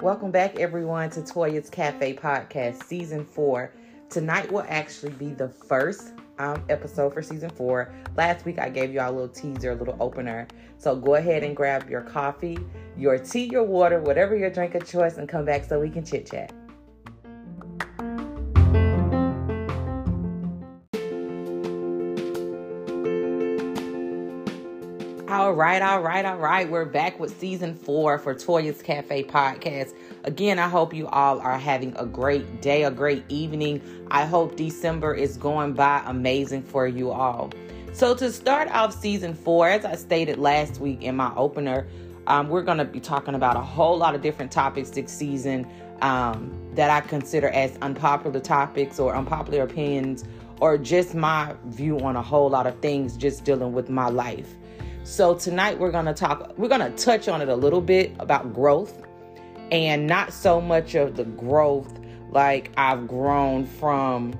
Welcome back, everyone, to Toya's Cafe Podcast, Season 4. Tonight will actually be the first um, episode for Season 4. Last week, I gave you all a little teaser, a little opener. So go ahead and grab your coffee, your tea, your water, whatever your drink of choice, and come back so we can chit chat. All right, all right, all right. We're back with season four for Toya's Cafe podcast. Again, I hope you all are having a great day, a great evening. I hope December is going by amazing for you all. So, to start off season four, as I stated last week in my opener, um, we're going to be talking about a whole lot of different topics this season um, that I consider as unpopular topics or unpopular opinions or just my view on a whole lot of things just dealing with my life. So tonight we're going to talk we're going to touch on it a little bit about growth and not so much of the growth like I've grown from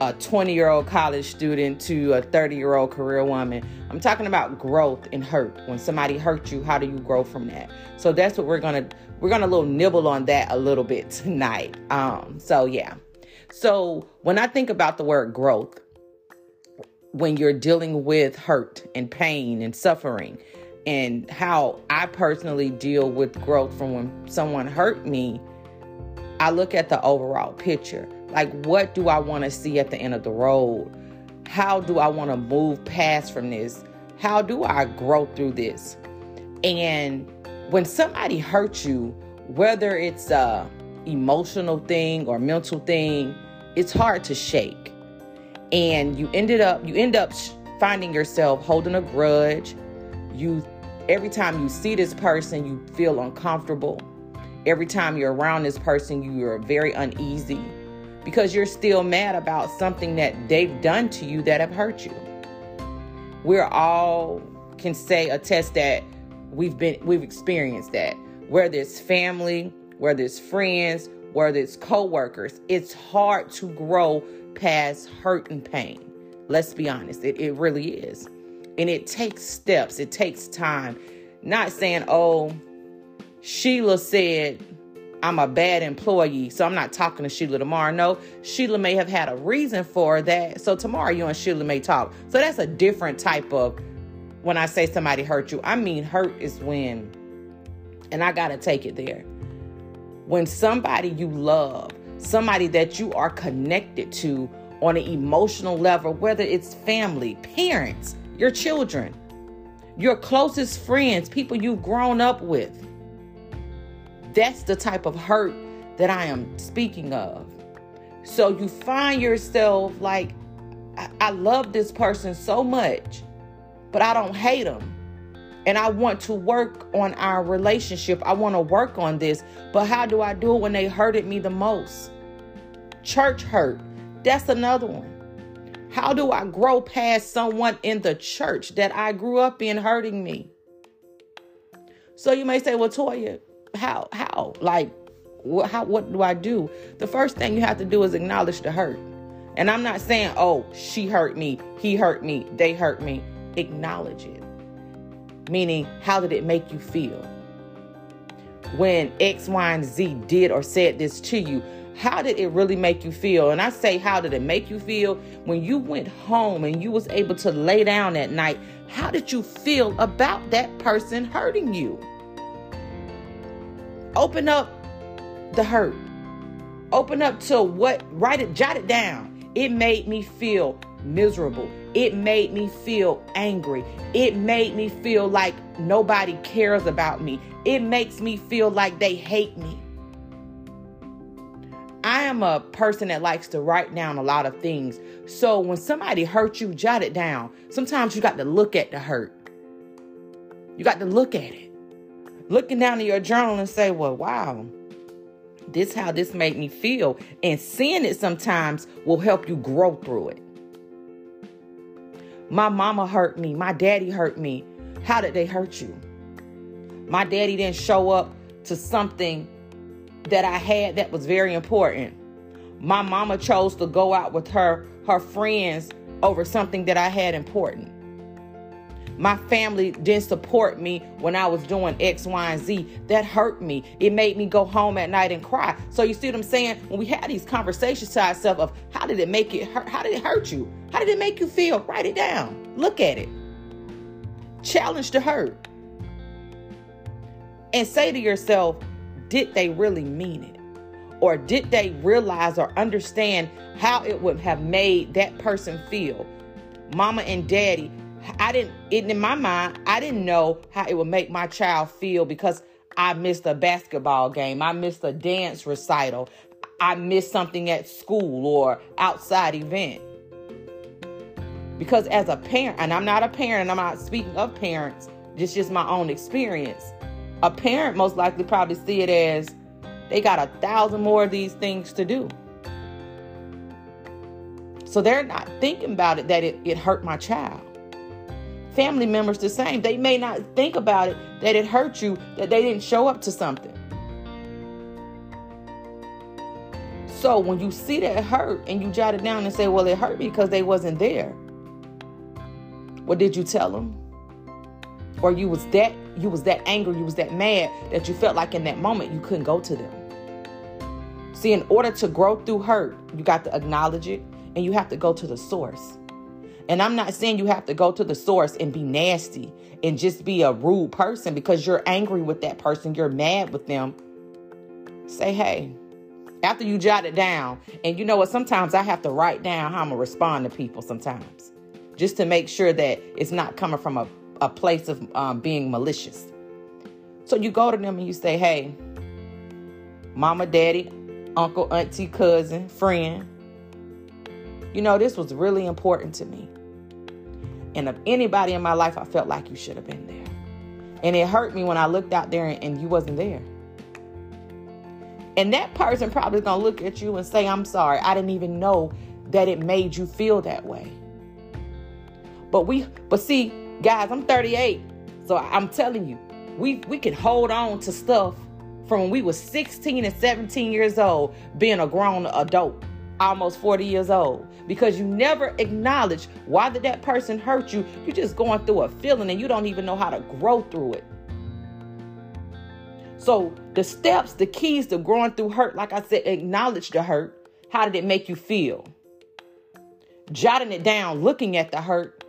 a 20 year old college student to a 30 year old career woman. I'm talking about growth and hurt. When somebody hurt you, how do you grow from that? So that's what we're gonna we're gonna little nibble on that a little bit tonight. Um, so yeah. So when I think about the word growth, when you're dealing with hurt and pain and suffering and how I personally deal with growth from when someone hurt me, I look at the overall picture. Like, what do I want to see at the end of the road? How do I want to move past from this? How do I grow through this? And when somebody hurts you, whether it's a emotional thing or mental thing, it's hard to shake and you ended up you end up finding yourself holding a grudge. You every time you see this person you feel uncomfortable. Every time you're around this person you're very uneasy because you're still mad about something that they've done to you that have hurt you. We're all can say attest that we've been we've experienced that. Whether it's family whether it's friends whether it's co-workers it's hard to grow past hurt and pain. Let's be honest, it, it really is. And it takes steps, it takes time. Not saying, oh, Sheila said I'm a bad employee, so I'm not talking to Sheila tomorrow. No, Sheila may have had a reason for that. So tomorrow you and Sheila may talk. So that's a different type of when I say somebody hurt you. I mean, hurt is when, and I got to take it there. When somebody you love somebody that you are connected to on an emotional level, whether it's family, parents, your children, your closest friends, people you've grown up with. That's the type of hurt that I am speaking of. So you find yourself like, I, I love this person so much, but I don't hate them and I want to work on our relationship. I want to work on this, but how do I do it when they hurted me the most? Church hurt. That's another one. How do I grow past someone in the church that I grew up in hurting me? So you may say, well, Toya, how, how? Like, what, how, what do I do? The first thing you have to do is acknowledge the hurt. And I'm not saying, oh, she hurt me, he hurt me, they hurt me. Acknowledge it. Meaning, how did it make you feel? When X, Y, and Z did or said this to you, how did it really make you feel? And I say, how did it make you feel when you went home and you was able to lay down at night? How did you feel about that person hurting you? Open up the hurt. Open up to what, write it, jot it down. It made me feel miserable. It made me feel angry. It made me feel like nobody cares about me. It makes me feel like they hate me. I am a person that likes to write down a lot of things. So when somebody hurts you, jot it down. Sometimes you got to look at the hurt. You got to look at it. Looking down in your journal and say, well, wow, this how this made me feel. And seeing it sometimes will help you grow through it. My mama hurt me. My daddy hurt me. How did they hurt you? My daddy didn't show up to something that I had that was very important. My mama chose to go out with her her friends over something that I had important. my family didn't support me when I was doing X, Y, and Z. That hurt me. It made me go home at night and cry. So you see what I'm saying? When we had these conversations to ourselves of how did it make it hurt? How did it hurt you? How did it make you feel? Write it down. Look at it. Challenge the hurt. And say to yourself, did they really mean it? Or did they realize or understand how it would have made that person feel? Mama and daddy, I didn't, in my mind, I didn't know how it would make my child feel because I missed a basketball game, I missed a dance recital, I missed something at school or outside event. Because as a parent, and I'm not a parent, I'm not speaking of parents, just just my own experience. A parent most likely probably see it as they got a thousand more of these things to do. So they're not thinking about it that it, it hurt my child. Family members the same. They may not think about it that it hurt you, that they didn't show up to something. So when you see that hurt and you jot it down and say, well, it hurt me because they wasn't there. What did you tell them? Or you was that you was that angry, you was that mad that you felt like in that moment you couldn't go to them. See, in order to grow through hurt, you got to acknowledge it and you have to go to the source. And I'm not saying you have to go to the source and be nasty and just be a rude person because you're angry with that person, you're mad with them. Say, hey, after you jot it down, and you know what, sometimes I have to write down how I'm gonna respond to people sometimes just to make sure that it's not coming from a, a place of um, being malicious. So you go to them and you say, hey, mama, daddy, uncle, auntie, cousin, friend, you know, this was really important to me. And of anybody in my life, I felt like you should have been there. And it hurt me when I looked out there and, and you wasn't there. And that person probably gonna look at you and say, I'm sorry, I didn't even know that it made you feel that way. But we, but see, guys, I'm 38. So I'm telling you, we we can hold on to stuff from when we were 16 and 17 years old, being a grown adult, almost 40 years old, because you never acknowledge why did that person hurt you. You're just going through a feeling and you don't even know how to grow through it. So the steps, the keys to growing through hurt, like I said, acknowledge the hurt. How did it make you feel? Jotting it down, looking at the hurt,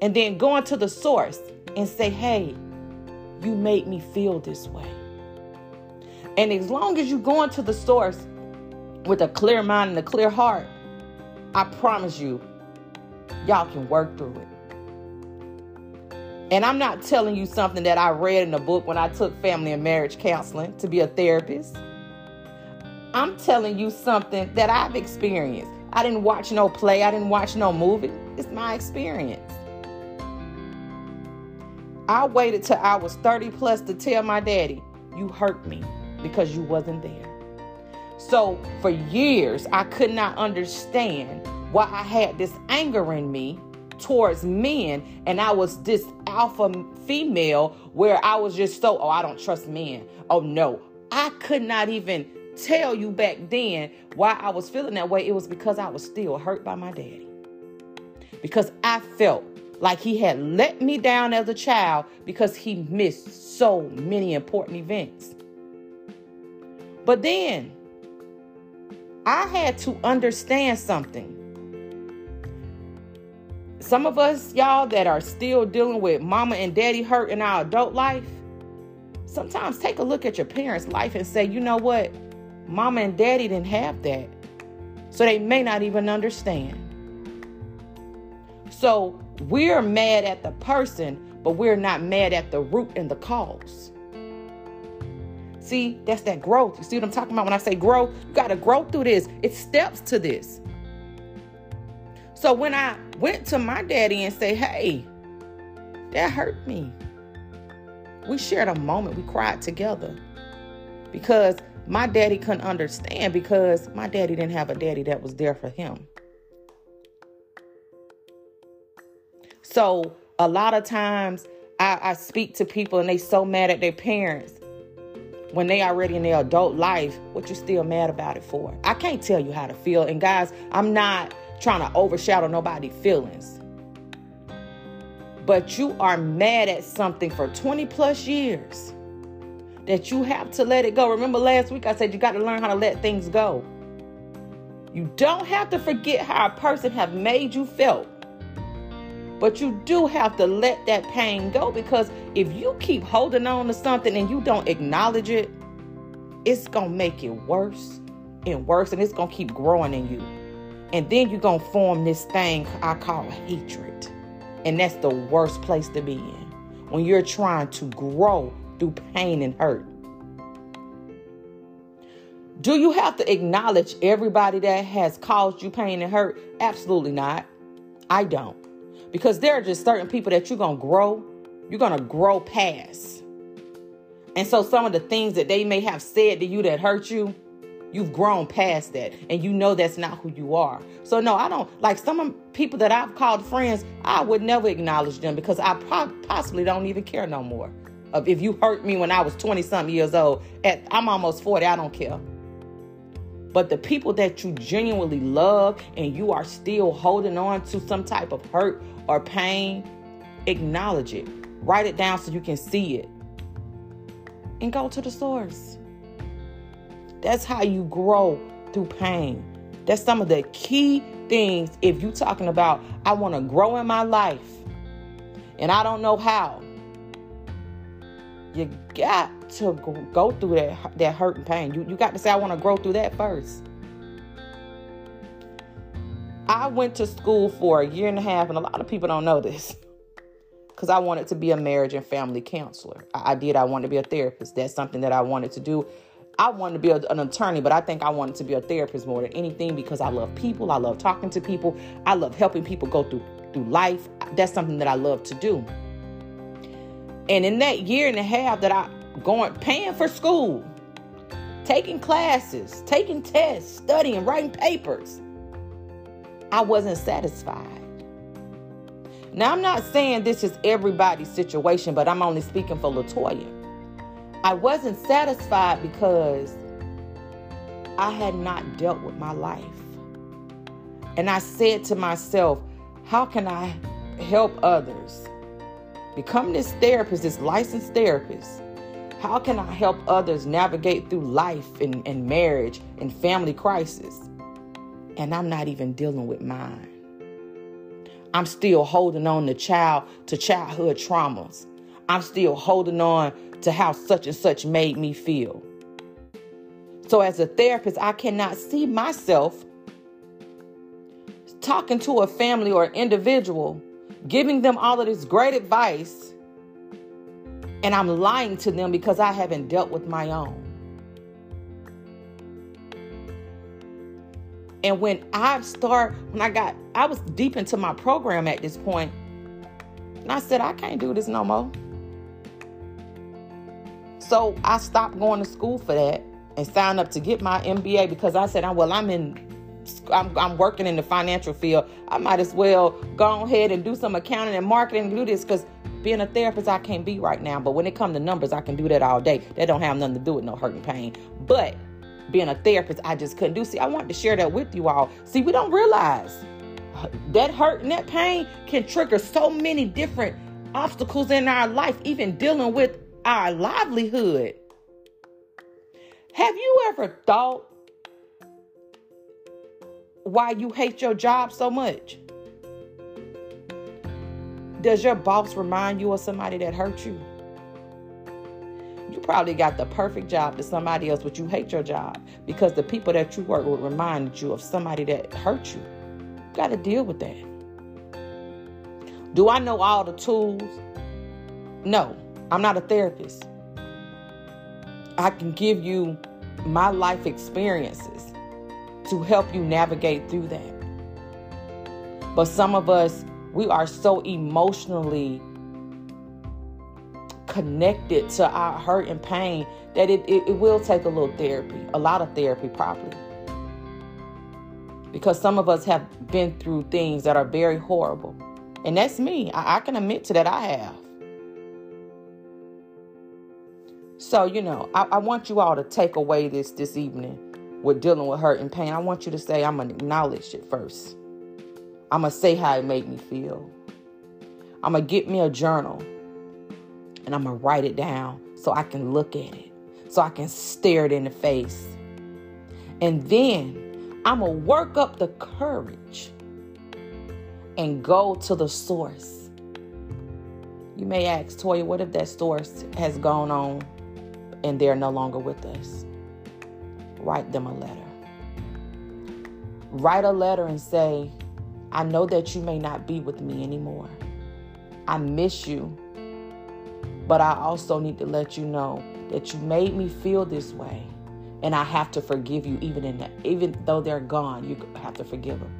and then going to the source and say, hey, you made me feel this way. And as long as you go into the source with a clear mind and a clear heart, I promise you, y'all can work through it. And I'm not telling you something that I read in a book when I took family and marriage counseling to be a therapist. I'm telling you something that I've experienced. I didn't watch no play, I didn't watch no movie. It's my experience. I waited till I was 30 plus to tell my daddy, you hurt me because you wasn't there. So for years, I could not understand why I had this anger in me towards men and I was this alpha female where I was just so, oh, I don't trust men. Oh, no. I could not even tell you back then why I was feeling that way. It was because I was still hurt by my daddy. Because I felt like he had let me down as a child because he missed so many important events. But then I had to understand something. Some of us, y'all, that are still dealing with mama and daddy hurt in our adult life, sometimes take a look at your parents' life and say, you know what? Mama and daddy didn't have that. So they may not even understand. So we're mad at the person, but we're not mad at the root and the cause. See, that's that growth. You see what I'm talking about when I say growth? You got to grow through this. It steps to this. So when I went to my daddy and say, "Hey, that hurt me." We shared a moment. We cried together. Because my daddy couldn't understand because my daddy didn't have a daddy that was there for him. So a lot of times I, I speak to people and they so mad at their parents when they already in their adult life, what you still mad about it for? I can't tell you how to feel. And guys, I'm not trying to overshadow nobody's feelings. but you are mad at something for 20 plus years that you have to let it go. Remember last week I said you got to learn how to let things go. You don't have to forget how a person have made you felt. But you do have to let that pain go because if you keep holding on to something and you don't acknowledge it, it's going to make it worse and worse and it's going to keep growing in you. And then you're going to form this thing I call hatred. And that's the worst place to be in when you're trying to grow through pain and hurt. Do you have to acknowledge everybody that has caused you pain and hurt? Absolutely not. I don't. Because there are just certain people that you're going to grow, you're going to grow past. And so some of the things that they may have said to you that hurt you, you've grown past that and you know that's not who you are. So no, I don't like some of people that I've called friends, I would never acknowledge them because I possibly don't even care no more. Of if you hurt me when I was 20 something years old, at I'm almost 40, I don't care. But the people that you genuinely love and you are still holding on to some type of hurt or pain, acknowledge it. Write it down so you can see it. And go to the source. That's how you grow through pain. That's some of the key things if you're talking about, I want to grow in my life and I don't know how. You got to go through that, that hurt and pain. You, you got to say, I want to grow through that first. I went to school for a year and a half, and a lot of people don't know this because I wanted to be a marriage and family counselor. I, I, did. I wanted to be a therapist. That's something that I wanted to do. I wanted to be a, an attorney, but I think I wanted to be a therapist more than anything because I love people. I love talking to people. I love helping people go through through life. That's something that I love to do. And in that year and a half that I going paying for school, taking classes, taking tests, studying, writing papers, I wasn't satisfied. Now, I'm not saying this is everybody's situation, but I'm only speaking for Latoya. I wasn't satisfied because I had not dealt with my life. And I said to myself, how can I help others? Become this therapist, this licensed therapist. How can I help others navigate through life and, and marriage and family crisis? And I'm not even dealing with mine. I'm still holding on to child to childhood traumas. I'm still holding on to how such and such made me feel. So as a therapist, I cannot see myself talking to a family or individual, giving them all of this great advice, and I'm lying to them because I haven't dealt with my own. And when I start, when I got, I was deep into my program at this point, and I said, I can't do this no more. So I stopped going to school for that and signed up to get my MBA because I said, well, I'm in, I'm, I'm working in the financial field. I might as well go ahead and do some accounting and marketing and do this because being a therapist, I can't be right now. But when it comes to numbers, I can do that all day. That don't have nothing to do with no hurt and pain. But being a therapist, I just couldn't do. See, I wanted to share that with you all. See, we don't realize that hurt and that pain can trigger so many different obstacles in our life, even dealing with our livelihood. Have you ever thought why you hate your job so much? Does your boss remind you of somebody that hurt you? You probably got the perfect job to somebody else, but you hate your job because the people that you work with reminded you of somebody that hurt you. you got to deal with that. Do I know all the tools? No, I'm not a therapist. I can give you my life experiences to help you navigate through that. But some of us, we are so emotionally connected to our hurt and pain that it, it, it will take a little therapy, a lot of therapy, probably. Because some of us have been through things that are very horrible. And that's me. I, I can admit to that I have. So, you know, I, I want you all to take away this this evening with dealing with hurt and pain. I want you to say, I'm to acknowledge it first. I'm to say how it made me feel. I'm to get me a journal and I'm going to write it down so I can look at it, so I can stare it in the face. And then I'm going to work up the courage and go to the source. You may ask, Toya, what if that source has gone on and they're no longer with us? Write them a letter. Write a letter and say, I know that you may not be with me anymore. I miss you. But I also need to let you know that you made me feel this way. And I have to forgive you even in that, even though they're gone, you have to forgive them.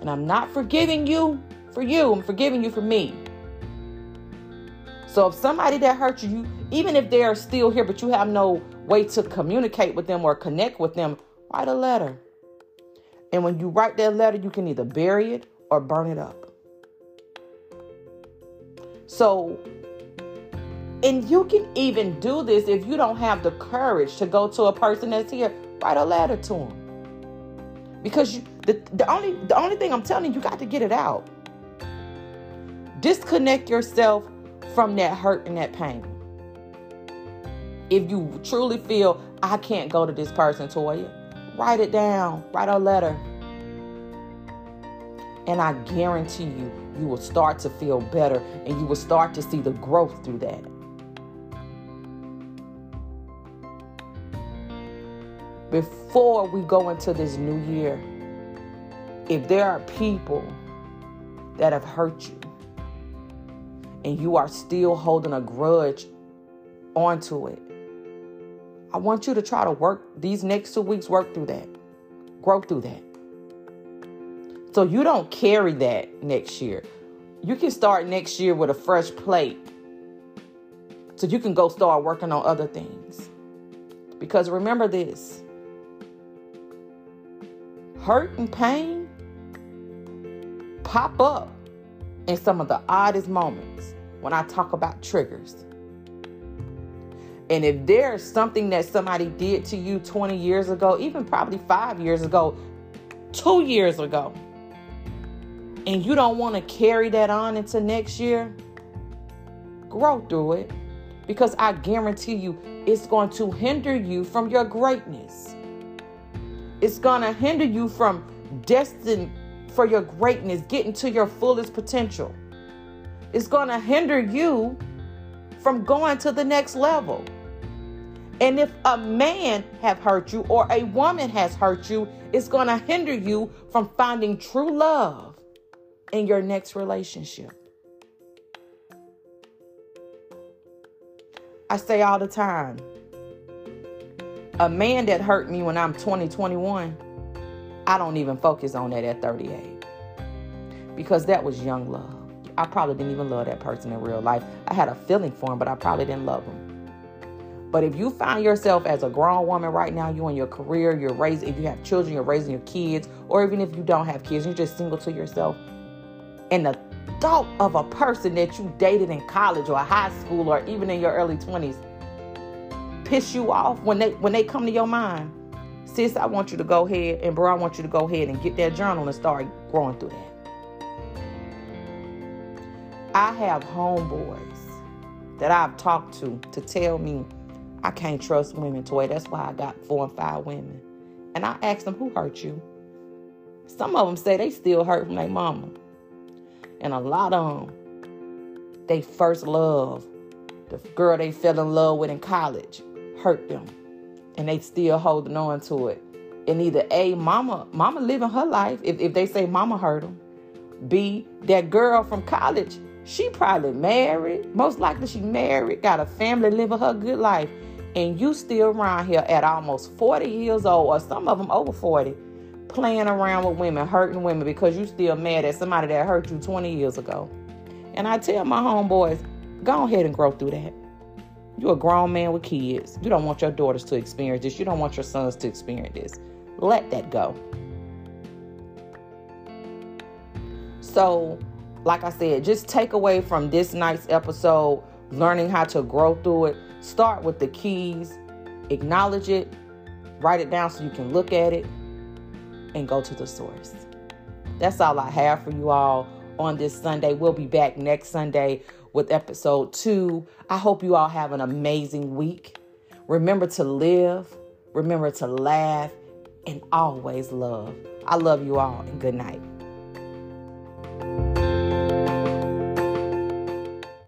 And I'm not forgiving you for you, I'm forgiving you for me. So if somebody that hurt you, you even if they are still here, but you have no way to communicate with them or connect with them, write a letter. And when you write that letter, you can either bury it or burn it up. So, and you can even do this if you don't have the courage to go to a person that's here, write a letter to them. Because you, the, the only the only thing I'm telling you, you got to get it out. Disconnect yourself from that hurt and that pain. If you truly feel I can't go to this person, Toya, write it down. Write a letter. And I guarantee you, you will start to feel better and you will start to see the growth through that. Before we go into this new year, if there are people that have hurt you and you are still holding a grudge onto it, I want you to try to work these next two weeks, work through that, grow through that. So you don't carry that next year. You can start next year with a fresh plate. So you can go start working on other things. Because remember this hurt and pain pop up in some of the oddest moments when I talk about triggers. And if there's something that somebody did to you 20 years ago, even probably five years ago, two years ago, and you don't want to carry that on into next year, grow through it because I guarantee you it's going to hinder you from your greatness. It's going to hinder you from destined for your greatness, getting to your fullest potential. It's going to hinder you from going to the next level. And if a man have hurt you or a woman has hurt you, it's going to hinder you from finding true love in your next relationship. I say all the time, a man that hurt me when I'm 20, 21, I don't even focus on that at 38. Because that was young love. I probably didn't even love that person in real life. I had a feeling for him, but I probably didn't love him. But if you find yourself as a grown woman right now, you in your career, you're raising, if you have children, you're raising your kids, or even if you don't have kids, you're just single to yourself, and the thought of a person that you dated in college or high school or even in your early 20s piss you off when they when they come to your mind? Sis i want you to go ahead and bro i want you to go ahead and get that journal and start growing through that. I have homeboys that i've talked to to tell me i can't trust women Toya that's why i got four and five women. And i asked them who hurt you? Some of them say they still hurt from their mama and a lot of them, they first love, the girl they fell in love with in college, hurt them. And they still holding on to it. And either A, mama, mama living her life, if, if they say mama hurt them. B, that girl from college, she probably married. Most likely she married, got a family, living her good life. And you still around here at almost 40 years old, or some of them over 40, playing around with women, hurting women because you still mad at somebody that hurt you 20 years ago. And I tell my homeboys, go ahead and grow through that. You're a grown man with kids. You don't want your daughters to experience this. You don't want your sons to experience this. Let that go. So, like I said, just take away from this night's episode learning how to grow through it. Start with the keys, acknowledge it, write it down so you can look at it, and go to the source. That's all I have for you all on this Sunday. We'll be back next Sunday with episode two. I hope you all have an amazing week. Remember to live, remember to laugh, and always love. I love you all, and good night.